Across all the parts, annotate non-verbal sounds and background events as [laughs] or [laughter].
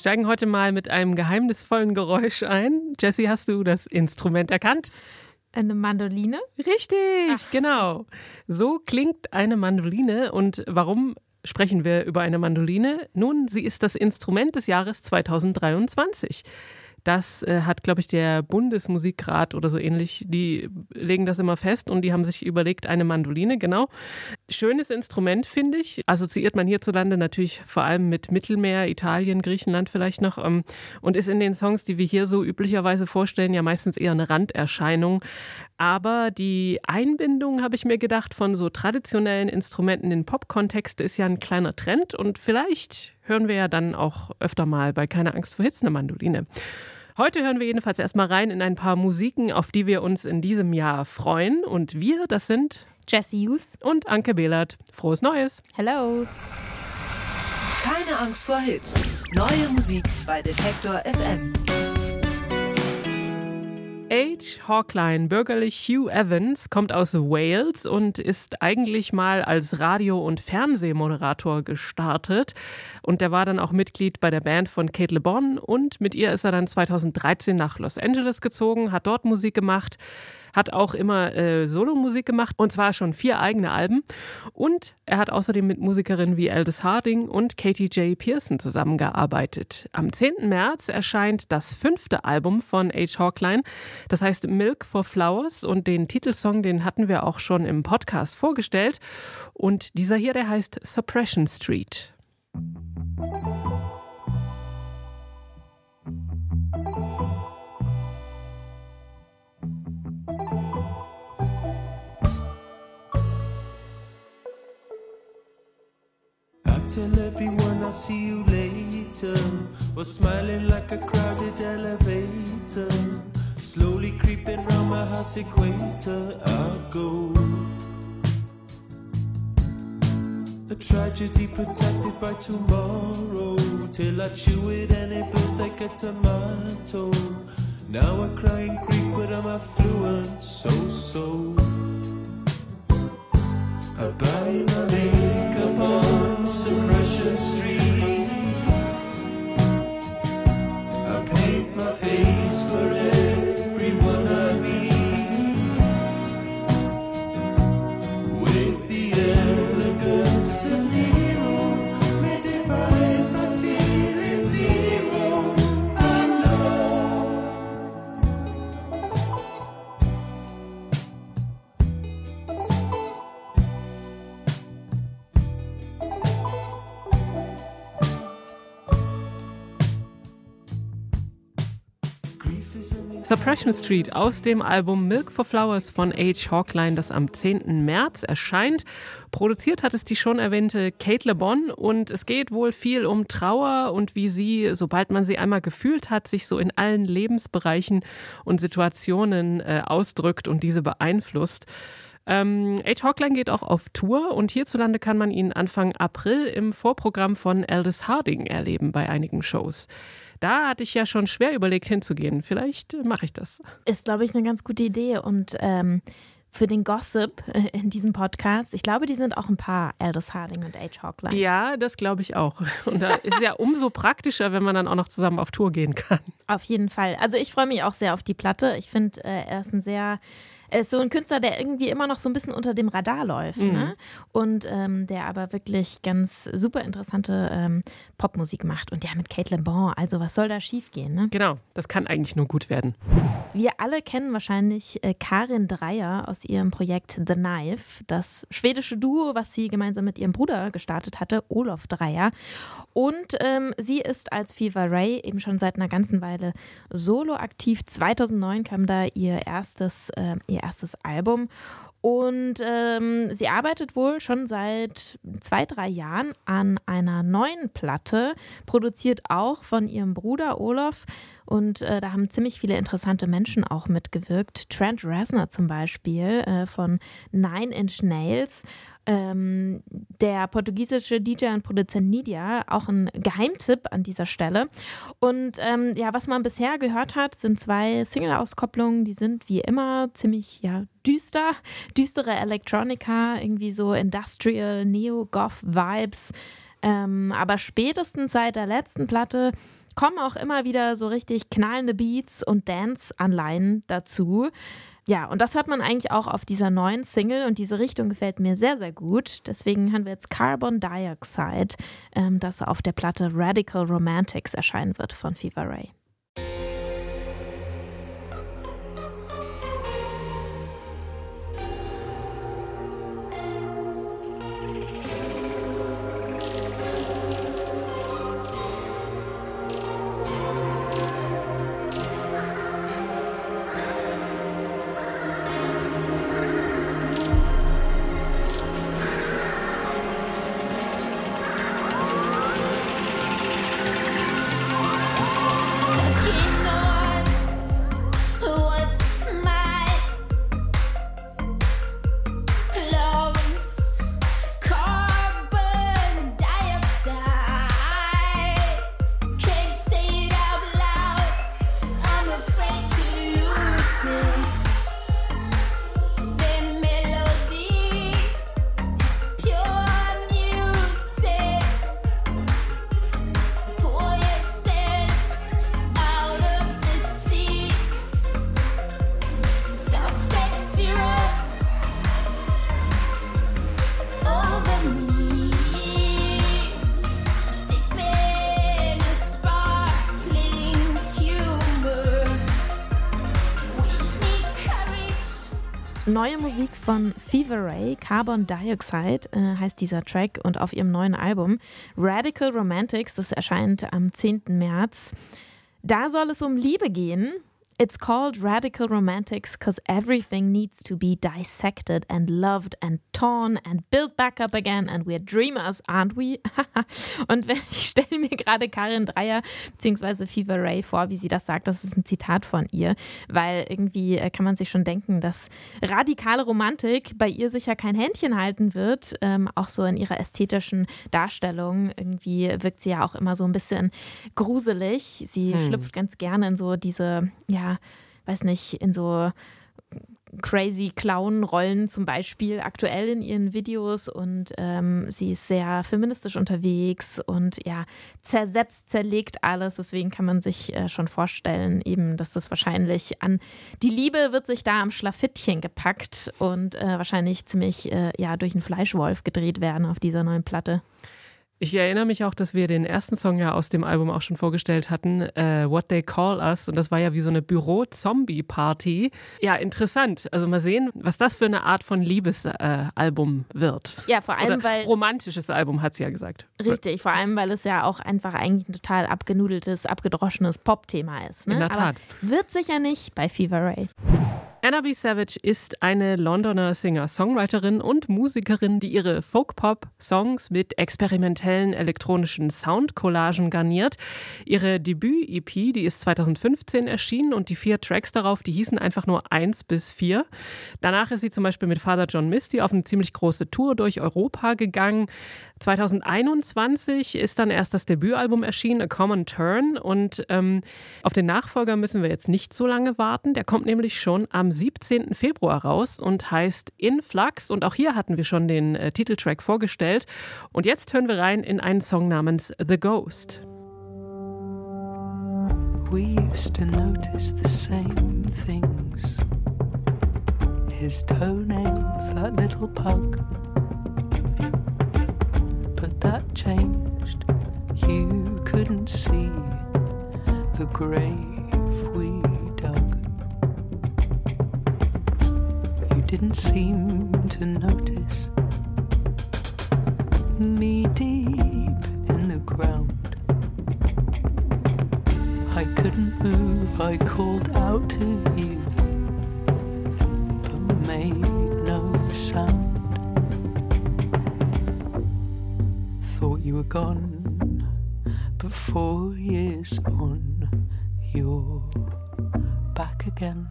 Wir steigen heute mal mit einem geheimnisvollen Geräusch ein. Jessie, hast du das Instrument erkannt? Eine Mandoline? Richtig, Ach. genau. So klingt eine Mandoline. Und warum sprechen wir über eine Mandoline? Nun, sie ist das Instrument des Jahres 2023. Das äh, hat, glaube ich, der Bundesmusikrat oder so ähnlich, die legen das immer fest und die haben sich überlegt, eine Mandoline, genau. Schönes Instrument, finde ich. Assoziiert man hierzulande natürlich vor allem mit Mittelmeer, Italien, Griechenland vielleicht noch ähm, und ist in den Songs, die wir hier so üblicherweise vorstellen, ja meistens eher eine Randerscheinung. Aber die Einbindung, habe ich mir gedacht, von so traditionellen Instrumenten in Pop-Kontext ist ja ein kleiner Trend und vielleicht hören wir ja dann auch öfter mal bei Keine Angst vor Hitze eine Mandoline. Heute hören wir jedenfalls erstmal rein in ein paar Musiken, auf die wir uns in diesem Jahr freuen. Und wir, das sind Jesse Hughes und Anke Behlert. Frohes Neues. Hello. Keine Angst vor Hits. Neue Musik bei Detektor FM. H. Hawkline, bürgerlich Hugh Evans, kommt aus Wales und ist eigentlich mal als Radio- und Fernsehmoderator gestartet. Und der war dann auch Mitglied bei der Band von Kate Le Bon und mit ihr ist er dann 2013 nach Los Angeles gezogen, hat dort Musik gemacht hat auch immer äh, Solomusik gemacht und zwar schon vier eigene Alben. Und er hat außerdem mit Musikerinnen wie Aldous Harding und Katie J. Pearson zusammengearbeitet. Am 10. März erscheint das fünfte Album von H. Hawkline. Das heißt Milk for Flowers und den Titelsong, den hatten wir auch schon im Podcast vorgestellt. Und dieser hier, der heißt Suppression Street. Tell everyone I'll see you later. Or smiling like a crowded elevator. Slowly creeping round my heart's equator, I'll go. A tragedy protected by tomorrow. Till I chew it and it bursts like a tomato. Now I cry in Greek, but I'm affluent, so so. I buy my makeup on Suppression Suppression Street aus dem Album Milk for Flowers von H. Hawkline, das am 10. März erscheint. Produziert hat es die schon erwähnte Kate Le Bon und es geht wohl viel um Trauer und wie sie, sobald man sie einmal gefühlt hat, sich so in allen Lebensbereichen und Situationen äh, ausdrückt und diese beeinflusst. Ähm, H. Hawkline geht auch auf Tour und hierzulande kann man ihn Anfang April im Vorprogramm von Aldous Harding erleben bei einigen Shows. Da hatte ich ja schon schwer überlegt hinzugehen. Vielleicht mache ich das. Ist, glaube ich, eine ganz gute Idee. Und ähm, für den Gossip in diesem Podcast, ich glaube, die sind auch ein paar, Aldous Harding und H. Hawkline. Ja, das glaube ich auch. Und da ist ja umso praktischer, wenn man dann auch noch zusammen auf Tour gehen kann. Auf jeden Fall. Also ich freue mich auch sehr auf die Platte. Ich finde, äh, er ist ein sehr ist so ein Künstler, der irgendwie immer noch so ein bisschen unter dem Radar läuft. Mhm. Ne? Und ähm, der aber wirklich ganz super interessante ähm, Popmusik macht. Und ja, mit Kate Le Bon, also was soll da schiefgehen? Ne? Genau, das kann eigentlich nur gut werden. Wir alle kennen wahrscheinlich äh, Karin Dreier aus ihrem Projekt The Knife, das schwedische Duo, was sie gemeinsam mit ihrem Bruder gestartet hatte, Olof Dreier. Und ähm, sie ist als Fever Ray eben schon seit einer ganzen Weile solo aktiv. 2009 kam da ihr erstes, äh, ihr erstes Album. Und ähm, sie arbeitet wohl schon seit zwei, drei Jahren an einer neuen Platte, produziert auch von ihrem Bruder Olaf. Und äh, da haben ziemlich viele interessante Menschen auch mitgewirkt. Trent Reznor zum Beispiel äh, von Nine Inch Nails. Ähm, der portugiesische DJ und Produzent Nidia, auch ein Geheimtipp an dieser Stelle. Und ähm, ja, was man bisher gehört hat, sind zwei Single-Auskopplungen, die sind wie immer ziemlich ja, düster, düstere Electronica, irgendwie so Industrial, Neo-Goth-Vibes. Ähm, aber spätestens seit der letzten Platte kommen auch immer wieder so richtig knallende Beats und Dance-Anleihen dazu. Ja, und das hört man eigentlich auch auf dieser neuen Single und diese Richtung gefällt mir sehr, sehr gut. Deswegen haben wir jetzt Carbon Dioxide, ähm, das auf der Platte Radical Romantics erscheinen wird von Fever Ray. Neue Musik von Fever Ray, Carbon Dioxide äh, heißt dieser Track und auf ihrem neuen Album Radical Romantics, das erscheint am 10. März. Da soll es um Liebe gehen It's called radical romantics because everything needs to be dissected and loved and torn and built back up again and we're dreamers, aren't we? [laughs] und ich stelle mir gerade Karin Dreier bzw. Fever Ray vor, wie sie das sagt. Das ist ein Zitat von ihr, weil irgendwie äh, kann man sich schon denken, dass radikale Romantik bei ihr sicher kein Händchen halten wird. Ähm, auch so in ihrer ästhetischen Darstellung. Irgendwie wirkt sie ja auch immer so ein bisschen gruselig. Sie hm. schlüpft ganz gerne in so diese, ja, weiß nicht, in so crazy Clown-Rollen zum Beispiel aktuell in ihren Videos und ähm, sie ist sehr feministisch unterwegs und ja, zersetzt, zerlegt alles. Deswegen kann man sich äh, schon vorstellen, eben, dass das wahrscheinlich an die Liebe wird sich da am Schlafittchen gepackt und äh, wahrscheinlich ziemlich äh, ja durch einen Fleischwolf gedreht werden auf dieser neuen Platte. Ich erinnere mich auch, dass wir den ersten Song ja aus dem Album auch schon vorgestellt hatten, äh, What They Call Us. Und das war ja wie so eine Büro-Zombie-Party. Ja, interessant. Also mal sehen, was das für eine Art von Liebesalbum äh, wird. Ja, vor allem, Oder weil. Romantisches Album, hat sie ja gesagt. Richtig, vor allem, weil es ja auch einfach eigentlich ein total abgenudeltes, abgedroschenes Pop-Thema ist. Ne? In der Tat. Aber wird sicher nicht bei Fever Ray. Anna B. Savage ist eine Londoner Singer-Songwriterin und Musikerin, die ihre Folk-Pop-Songs mit experimentellen elektronischen Sound-Collagen garniert. Ihre Debüt-EP, die ist 2015 erschienen und die vier Tracks darauf, die hießen einfach nur eins bis vier. Danach ist sie zum Beispiel mit Father John Misty auf eine ziemlich große Tour durch Europa gegangen. 2021 ist dann erst das Debütalbum erschienen, A Common Turn. Und ähm, auf den Nachfolger müssen wir jetzt nicht so lange warten. Der kommt nämlich schon am 17. Februar raus und heißt Influx. Und auch hier hatten wir schon den äh, Titeltrack vorgestellt. Und jetzt hören wir rein in einen Song namens The Ghost. We used to notice the same things. His toenails, that little pug. that changed. You couldn't see the grave we didn't seem to notice me deep in the ground. I couldn't move, I called out to you, but made no sound. thought you were gone, but four years on, you're back again.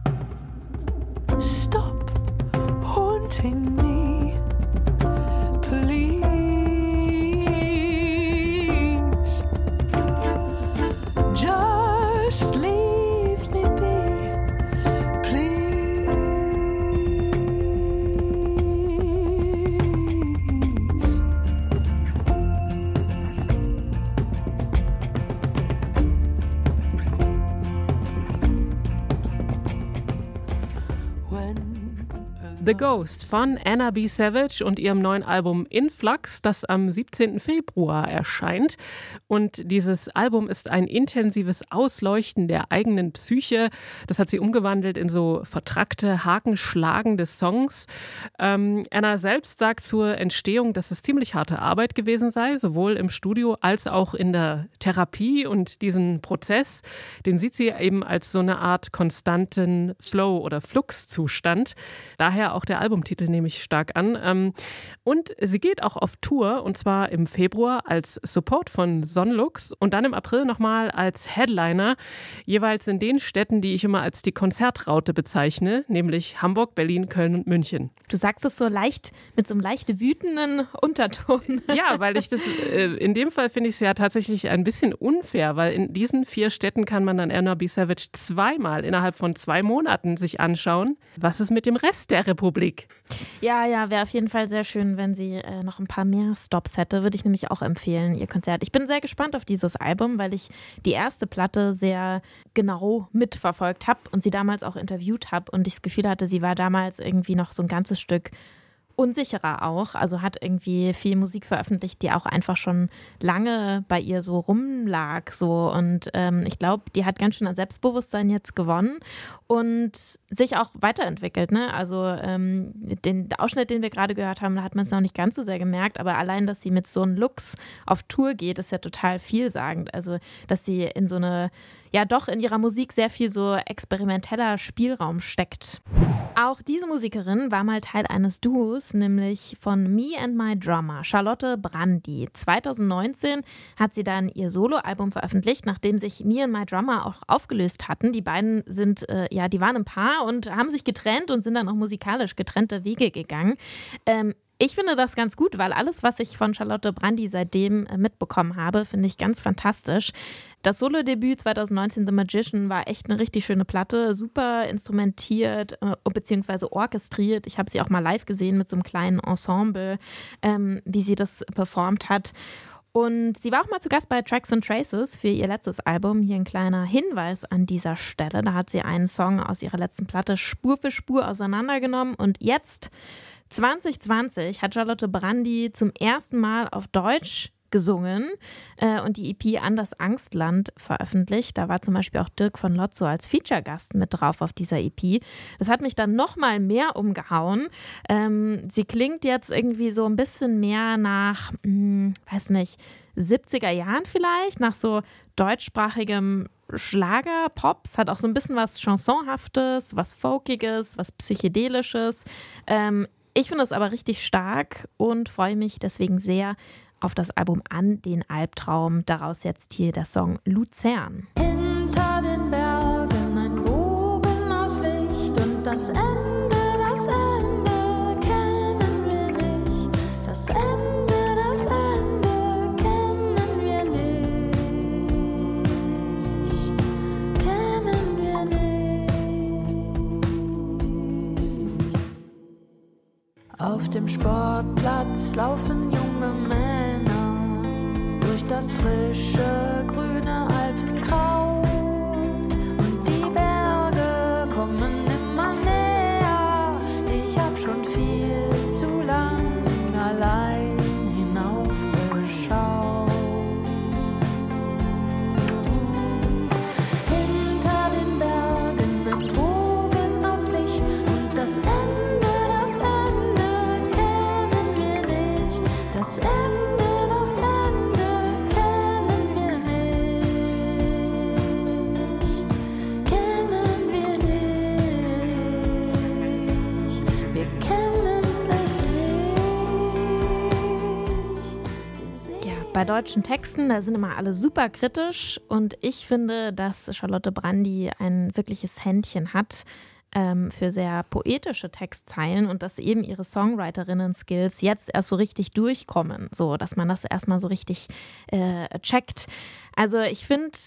continue. The Ghost von Anna B. Savage und ihrem neuen Album Influx, das am 17. Februar erscheint. Und dieses Album ist ein intensives Ausleuchten der eigenen Psyche. Das hat sie umgewandelt in so vertrackte, hakenschlagende Songs. Ähm, Anna selbst sagt zur Entstehung, dass es ziemlich harte Arbeit gewesen sei, sowohl im Studio als auch in der Therapie. Und diesen Prozess, den sieht sie eben als so eine Art konstanten Flow- oder Fluxzustand. Daher auch der Albumtitel nehme ich stark an. Ähm, und sie geht auch auf Tour und zwar im Februar als Support von Sonlux und dann im April nochmal als Headliner, jeweils in den Städten, die ich immer als die Konzertraute bezeichne, nämlich Hamburg, Berlin, Köln und München. Du sagst es so leicht, mit so einem leicht wütenden Unterton. [laughs] Ja, weil ich das, äh, in dem Fall finde ich es ja tatsächlich ein bisschen unfair, weil in diesen vier Städten kann man dann Anna B. Savage zweimal innerhalb von zwei Monaten sich anschauen. Was ist mit dem Rest der Republik? Republik. Ja, ja, wäre auf jeden Fall sehr schön, wenn sie äh, noch ein paar mehr Stops hätte. Würde ich nämlich auch empfehlen, ihr Konzert. Ich bin sehr gespannt auf dieses Album, weil ich die erste Platte sehr genau mitverfolgt habe und sie damals auch interviewt habe und ich das Gefühl hatte, sie war damals irgendwie noch so ein ganzes Stück unsicherer auch. Also hat irgendwie viel Musik veröffentlicht, die auch einfach schon lange bei ihr so rumlag. So. Und ähm, ich glaube, die hat ganz schön an Selbstbewusstsein jetzt gewonnen und sich auch weiterentwickelt. Ne? Also ähm, den Ausschnitt, den wir gerade gehört haben, da hat man es noch nicht ganz so sehr gemerkt, aber allein, dass sie mit so einem Looks auf Tour geht, ist ja total vielsagend. Also, dass sie in so eine ja doch in ihrer Musik sehr viel so experimenteller Spielraum steckt. Auch diese Musikerin war mal Teil eines Duos, nämlich von Me and My Drummer, Charlotte Brandy. 2019 hat sie dann ihr Soloalbum veröffentlicht, nachdem sich Me and My Drummer auch aufgelöst hatten. Die beiden sind, äh, ja, die waren ein Paar und haben sich getrennt und sind dann auch musikalisch getrennte Wege gegangen. Ähm, ich finde das ganz gut, weil alles, was ich von Charlotte Brandy seitdem äh, mitbekommen habe, finde ich ganz fantastisch. Das Solo-Debüt 2019 The Magician war echt eine richtig schöne Platte, super instrumentiert äh, beziehungsweise orchestriert. Ich habe sie auch mal live gesehen mit so einem kleinen Ensemble, ähm, wie sie das performt hat. Und sie war auch mal zu Gast bei Tracks and Traces für ihr letztes Album. Hier ein kleiner Hinweis an dieser Stelle. Da hat sie einen Song aus ihrer letzten Platte Spur für Spur auseinandergenommen. Und jetzt, 2020, hat Charlotte Brandy zum ersten Mal auf Deutsch gesungen äh, und die EP An das Angstland veröffentlicht. Da war zum Beispiel auch Dirk von Lotzo als Feature-Gast mit drauf auf dieser EP. Das hat mich dann nochmal mehr umgehauen. Ähm, sie klingt jetzt irgendwie so ein bisschen mehr nach, hm, weiß nicht, 70er Jahren vielleicht, nach so deutschsprachigem Schlager, Pops, hat auch so ein bisschen was Chansonhaftes, was Folkiges, was Psychedelisches. Ähm, ich finde es aber richtig stark und freue mich deswegen sehr auf das Album An den Albtraum. Daraus jetzt hier der Song Luzern. Sportplatz bei deutschen Texten, da sind immer alle super kritisch und ich finde, dass Charlotte Brandy ein wirkliches Händchen hat ähm, für sehr poetische Textzeilen und dass eben ihre Songwriterinnen-Skills jetzt erst so richtig durchkommen, so dass man das erstmal so richtig äh, checkt. Also ich finde,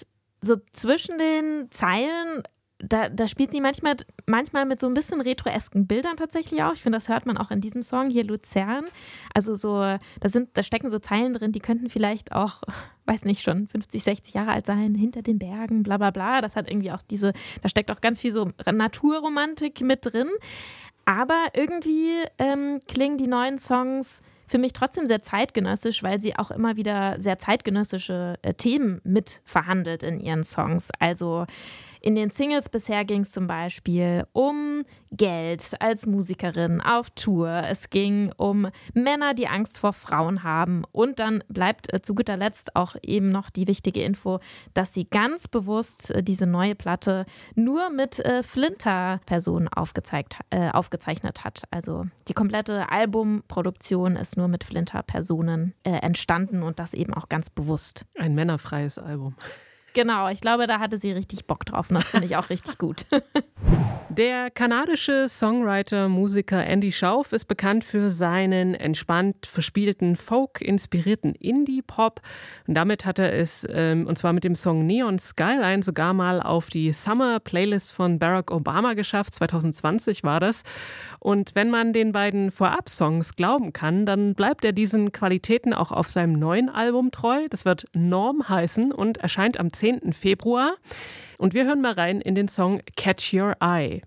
so zwischen den Zeilen da, da spielt sie manchmal, manchmal mit so ein bisschen retroesken Bildern tatsächlich auch. Ich finde, das hört man auch in diesem Song hier Luzern. Also so, da sind, da stecken so Zeilen drin, die könnten vielleicht auch, [laughs] weiß nicht, schon 50, 60 Jahre alt sein, hinter den Bergen, bla bla bla. Das hat irgendwie auch diese, da steckt auch ganz viel so Naturromantik mit drin. Aber irgendwie ähm, klingen die neuen Songs für mich trotzdem sehr zeitgenössisch, weil sie auch immer wieder sehr zeitgenössische äh, Themen mit verhandelt in ihren Songs. Also in den Singles bisher ging es zum Beispiel um Geld als Musikerin auf Tour. Es ging um Männer, die Angst vor Frauen haben. Und dann bleibt äh, zu guter Letzt auch eben noch die wichtige Info, dass sie ganz bewusst äh, diese neue Platte nur mit äh, Flinter-Personen äh, aufgezeichnet hat. Also die komplette Albumproduktion ist nur mit Flinter-Personen äh, entstanden und das eben auch ganz bewusst. Ein männerfreies Album. Genau, ich glaube, da hatte sie richtig Bock drauf und das finde ich auch richtig gut. [laughs] Der kanadische Songwriter, Musiker Andy Schauf ist bekannt für seinen entspannt verspielten, folk-inspirierten Indie-Pop. Und damit hat er es, ähm, und zwar mit dem Song Neon Skyline, sogar mal auf die Summer-Playlist von Barack Obama geschafft. 2020 war das. Und wenn man den beiden Vorab-Songs glauben kann, dann bleibt er diesen Qualitäten auch auf seinem neuen Album treu. Das wird Norm heißen und erscheint am 10. Februar. Und wir hören mal rein in den Song Catch Your Eye.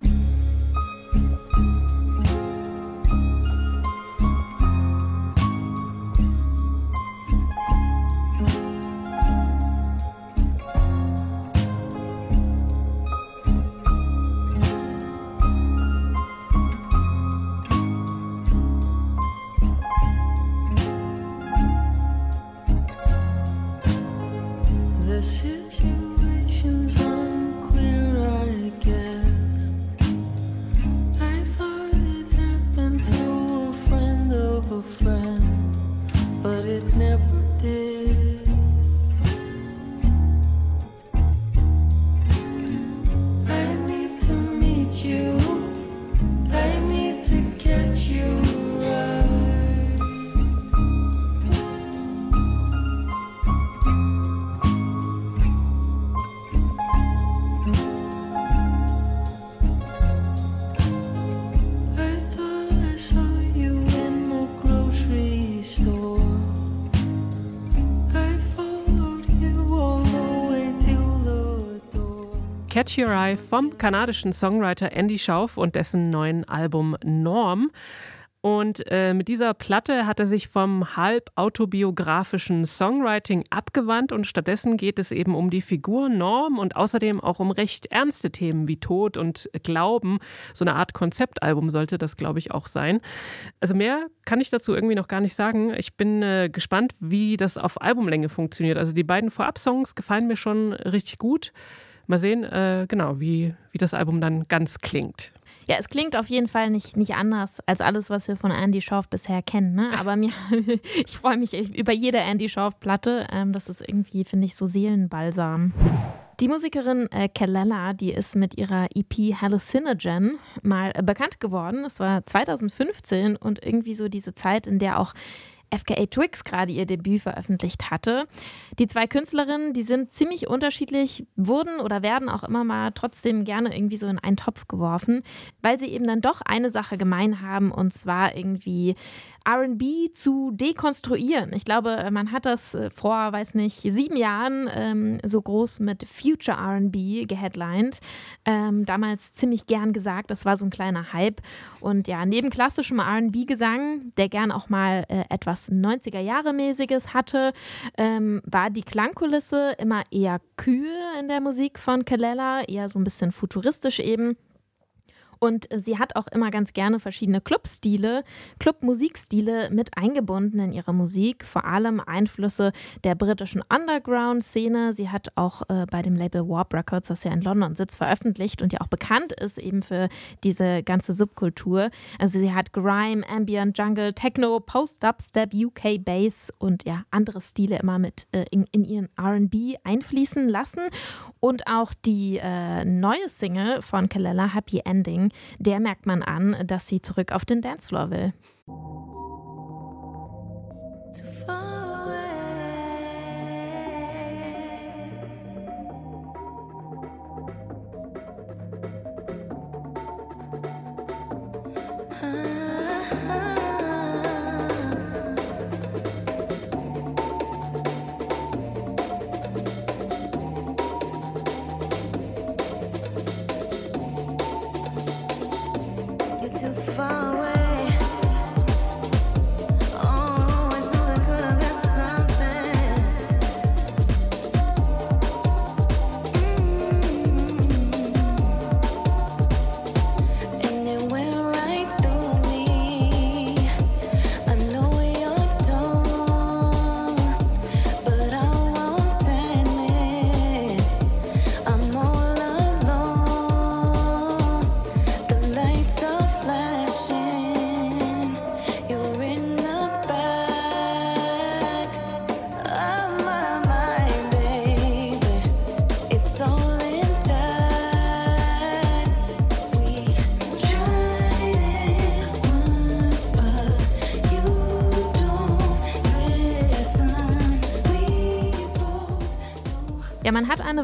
Catch Your Eye vom kanadischen Songwriter Andy Schauf und dessen neuen Album Norm. Und äh, mit dieser Platte hat er sich vom halb autobiografischen Songwriting abgewandt und stattdessen geht es eben um die Figur Norm und außerdem auch um recht ernste Themen wie Tod und Glauben. So eine Art Konzeptalbum sollte das, glaube ich, auch sein. Also mehr kann ich dazu irgendwie noch gar nicht sagen. Ich bin äh, gespannt, wie das auf Albumlänge funktioniert. Also die beiden Vorab-Songs gefallen mir schon richtig gut. Mal sehen, äh, genau, wie, wie das Album dann ganz klingt. Ja, es klingt auf jeden Fall nicht, nicht anders als alles, was wir von Andy Schauf bisher kennen. Ne? Aber mir, [laughs] ich freue mich über jede Andy Schauf-Platte. Ähm, das ist irgendwie, finde ich, so Seelenbalsam. Die Musikerin äh, Kellela, die ist mit ihrer EP Hallucinogen mal äh, bekannt geworden. Das war 2015 und irgendwie so diese Zeit, in der auch FKA Twix gerade ihr Debüt veröffentlicht hatte. Die zwei Künstlerinnen, die sind ziemlich unterschiedlich, wurden oder werden auch immer mal trotzdem gerne irgendwie so in einen Topf geworfen, weil sie eben dann doch eine Sache gemein haben und zwar irgendwie RB zu dekonstruieren. Ich glaube, man hat das äh, vor, weiß nicht, sieben Jahren ähm, so groß mit Future RB geheadlined. Ähm, damals ziemlich gern gesagt, das war so ein kleiner Hype. Und ja, neben klassischem RB-Gesang, der gern auch mal äh, etwas 90er-Jahre-mäßiges hatte, ähm, war die Klangkulisse immer eher kühl in der Musik von Kalella, eher so ein bisschen futuristisch eben. Und sie hat auch immer ganz gerne verschiedene Clubstile, Clubmusikstile mit eingebunden in ihre Musik, vor allem Einflüsse der britischen Underground-Szene. Sie hat auch äh, bei dem Label Warp Records, das ja in London sitzt, veröffentlicht und ja auch bekannt ist eben für diese ganze Subkultur. Also sie hat Grime, Ambient, Jungle, Techno, Post-Dubstep, UK Bass und ja andere Stile immer mit äh, in, in ihren R&B einfließen lassen. Und auch die äh, neue Single von Kalella, Happy Ending, der merkt man an, dass sie zurück auf den Dancefloor will. Too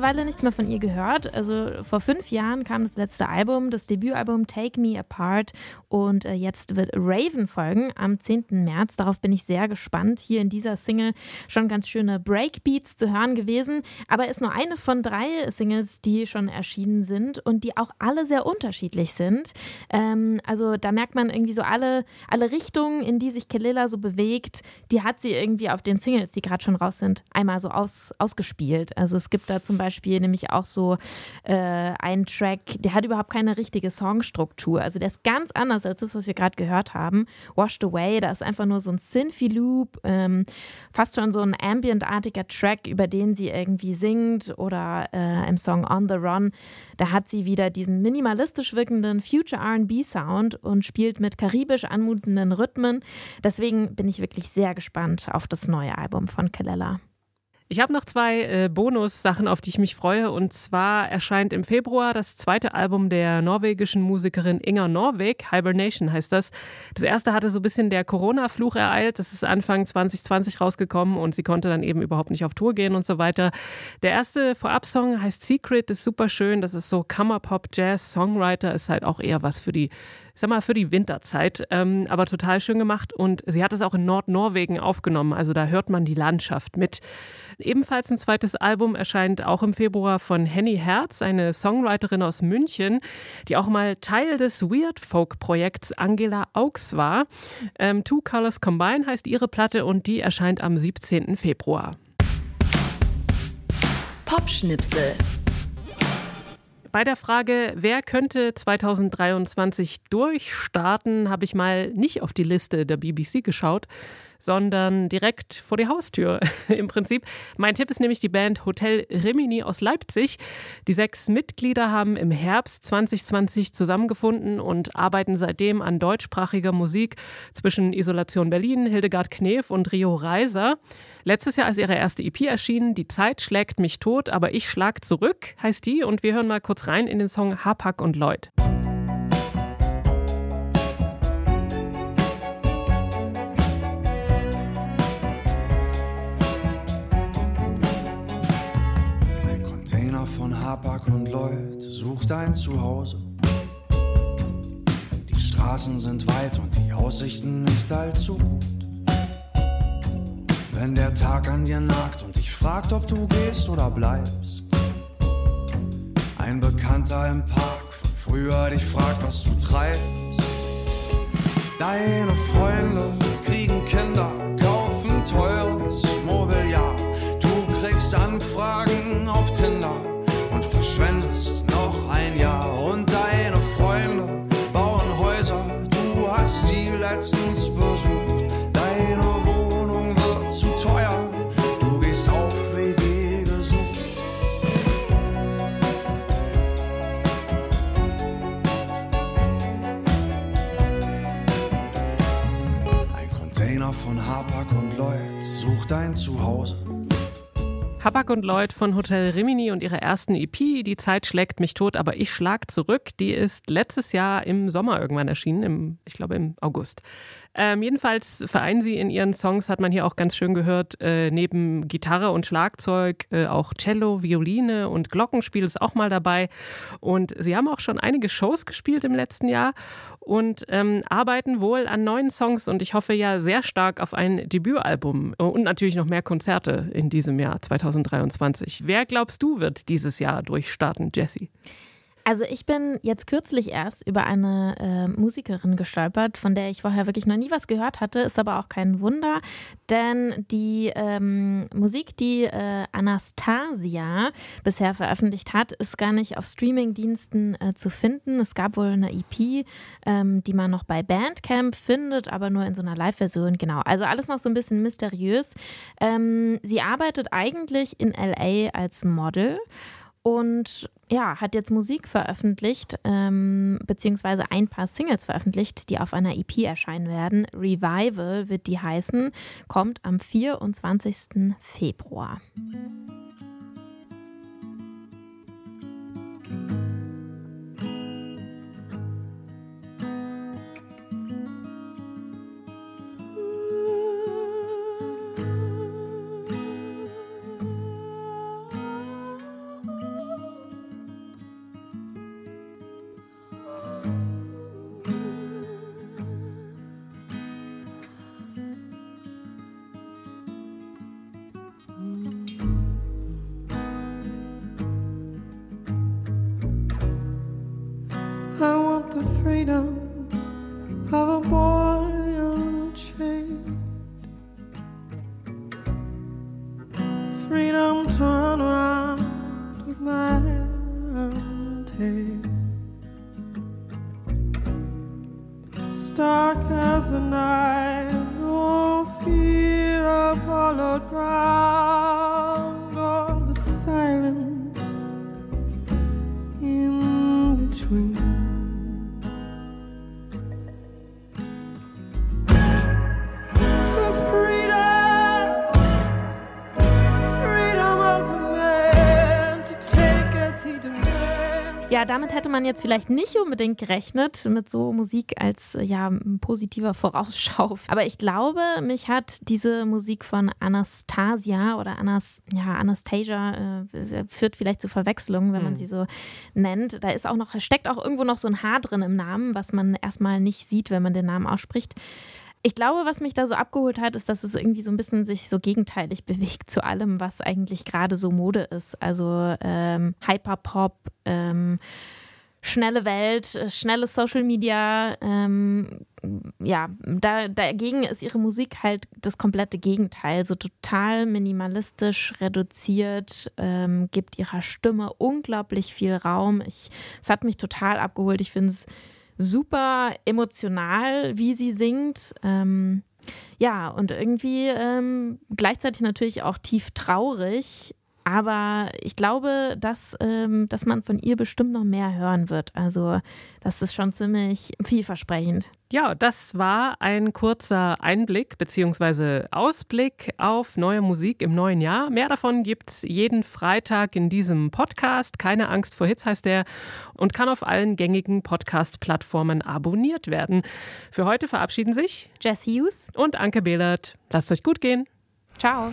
eine Weile nichts mehr von ihr gehört. Also vor fünf Jahren kam das letzte Album, das Debütalbum Take Me Apart. Und äh, jetzt wird Raven folgen am 10. März. Darauf bin ich sehr gespannt. Hier in dieser Single schon ganz schöne Breakbeats zu hören gewesen. Aber ist nur eine von drei Singles, die schon erschienen sind und die auch alle sehr unterschiedlich sind. Ähm, also da merkt man irgendwie so alle, alle Richtungen, in die sich Kelilla so bewegt, die hat sie irgendwie auf den Singles, die gerade schon raus sind, einmal so aus, ausgespielt. Also es gibt da zum Beispiel nämlich auch so äh, einen Track, der hat überhaupt keine richtige Songstruktur. Also der ist ganz anders als das, was wir gerade gehört haben. Washed Away, da ist einfach nur so ein Synthy-Loop, ähm, fast schon so ein ambientartiger Track, über den sie irgendwie singt oder äh, im Song On the Run. Da hat sie wieder diesen minimalistisch wirkenden Future RB-Sound und spielt mit karibisch anmutenden Rhythmen. Deswegen bin ich wirklich sehr gespannt auf das neue Album von Kalella. Ich habe noch zwei äh, Bonus-Sachen, auf die ich mich freue. Und zwar erscheint im Februar das zweite Album der norwegischen Musikerin Inger Norweg. Hibernation heißt das. Das erste hatte so ein bisschen der Corona-Fluch ereilt. Das ist Anfang 2020 rausgekommen und sie konnte dann eben überhaupt nicht auf Tour gehen und so weiter. Der erste Vorab-Song heißt Secret, ist super schön. Das ist so Kammerpop, Jazz, Songwriter, ist halt auch eher was für die ich sag mal, für die Winterzeit, ähm, aber total schön gemacht. Und sie hat es auch in Nordnorwegen aufgenommen, also da hört man die Landschaft mit. Ebenfalls ein zweites Album erscheint auch im Februar von Henny Herz, eine Songwriterin aus München, die auch mal Teil des Weird Folk Projekts Angela Augs war. Ähm, Two Colors Combine heißt ihre Platte und die erscheint am 17. Februar. Popschnipsel. Bei der Frage, wer könnte 2023 durchstarten, habe ich mal nicht auf die Liste der BBC geschaut, sondern direkt vor die Haustür [laughs] im Prinzip. Mein Tipp ist nämlich die Band Hotel Rimini aus Leipzig. Die sechs Mitglieder haben im Herbst 2020 zusammengefunden und arbeiten seitdem an deutschsprachiger Musik zwischen Isolation Berlin, Hildegard Knef und Rio Reiser. Letztes Jahr ist ihre erste EP erschienen, Die Zeit schlägt mich tot, aber ich schlag zurück, heißt die. Und wir hören mal kurz rein in den Song Hapak und Lloyd. Hapag und Lloyd sucht ein Zuhause. Die Straßen sind weit und die Aussichten nicht allzu gut. Wenn der Tag an dir nagt und dich fragt, ob du gehst oder bleibst. Ein Bekannter im Park von früher dich fragt, was du treibst. Deine Freunde kriegen Kinder, hast sie letztens besucht. Deine Wohnung wird zu teuer, du gehst auf WG gesucht. Ein Container von Hapag und Lloyd sucht ein Zuhause. Habak und Lloyd von Hotel Rimini und ihrer ersten EP, Die Zeit schlägt mich tot, aber ich schlag zurück. Die ist letztes Jahr im Sommer irgendwann erschienen, im, ich glaube im August. Ähm, jedenfalls vereinen sie in ihren Songs, hat man hier auch ganz schön gehört, äh, neben Gitarre und Schlagzeug äh, auch Cello, Violine und Glockenspiel ist auch mal dabei. Und sie haben auch schon einige Shows gespielt im letzten Jahr und ähm, arbeiten wohl an neuen Songs und ich hoffe ja sehr stark auf ein Debütalbum und natürlich noch mehr Konzerte in diesem Jahr 2023. Wer glaubst du wird dieses Jahr durchstarten, Jessie? Also ich bin jetzt kürzlich erst über eine äh, Musikerin gestolpert, von der ich vorher wirklich noch nie was gehört hatte, ist aber auch kein Wunder, denn die ähm, Musik, die äh, Anastasia bisher veröffentlicht hat, ist gar nicht auf Streamingdiensten äh, zu finden. Es gab wohl eine EP, ähm, die man noch bei Bandcamp findet, aber nur in so einer Live-Version, genau. Also alles noch so ein bisschen mysteriös. Ähm, sie arbeitet eigentlich in LA als Model und ja, hat jetzt Musik veröffentlicht, ähm, beziehungsweise ein paar Singles veröffentlicht, die auf einer EP erscheinen werden. Revival wird die heißen, kommt am 24. Februar. Ja, damit hätte man jetzt vielleicht nicht unbedingt gerechnet, mit so Musik als äh, ja, positiver Vorausschau. [laughs] Aber ich glaube, mich hat diese Musik von Anastasia oder Anas, ja, Anastasia äh, führt vielleicht zu Verwechslungen, wenn man Hm. sie so nennt. Da ist auch noch, steckt auch irgendwo noch so ein Haar drin im Namen, was man erstmal nicht sieht, wenn man den Namen ausspricht. Ich glaube, was mich da so abgeholt hat, ist, dass es irgendwie so ein bisschen sich so gegenteilig bewegt zu allem, was eigentlich gerade so Mode ist. Also ähm, Hyperpop, ähm, schnelle Welt, äh, schnelle Social Media. Ähm, ja, da, dagegen ist ihre Musik halt das komplette Gegenteil. So total minimalistisch reduziert, ähm, gibt ihrer Stimme unglaublich viel Raum. Ich, es hat mich total abgeholt. Ich finde es super emotional, wie sie singt. Ähm, ja, und irgendwie ähm, gleichzeitig natürlich auch tief traurig. Aber ich glaube, dass, ähm, dass man von ihr bestimmt noch mehr hören wird. Also, das ist schon ziemlich vielversprechend. Ja, das war ein kurzer Einblick bzw. Ausblick auf neue Musik im neuen Jahr. Mehr davon gibt's jeden Freitag in diesem Podcast. Keine Angst vor Hits heißt der und kann auf allen gängigen Podcast-Plattformen abonniert werden. Für heute verabschieden sich Jesse Hughes, und Anke Behlert. Lasst euch gut gehen. ciao.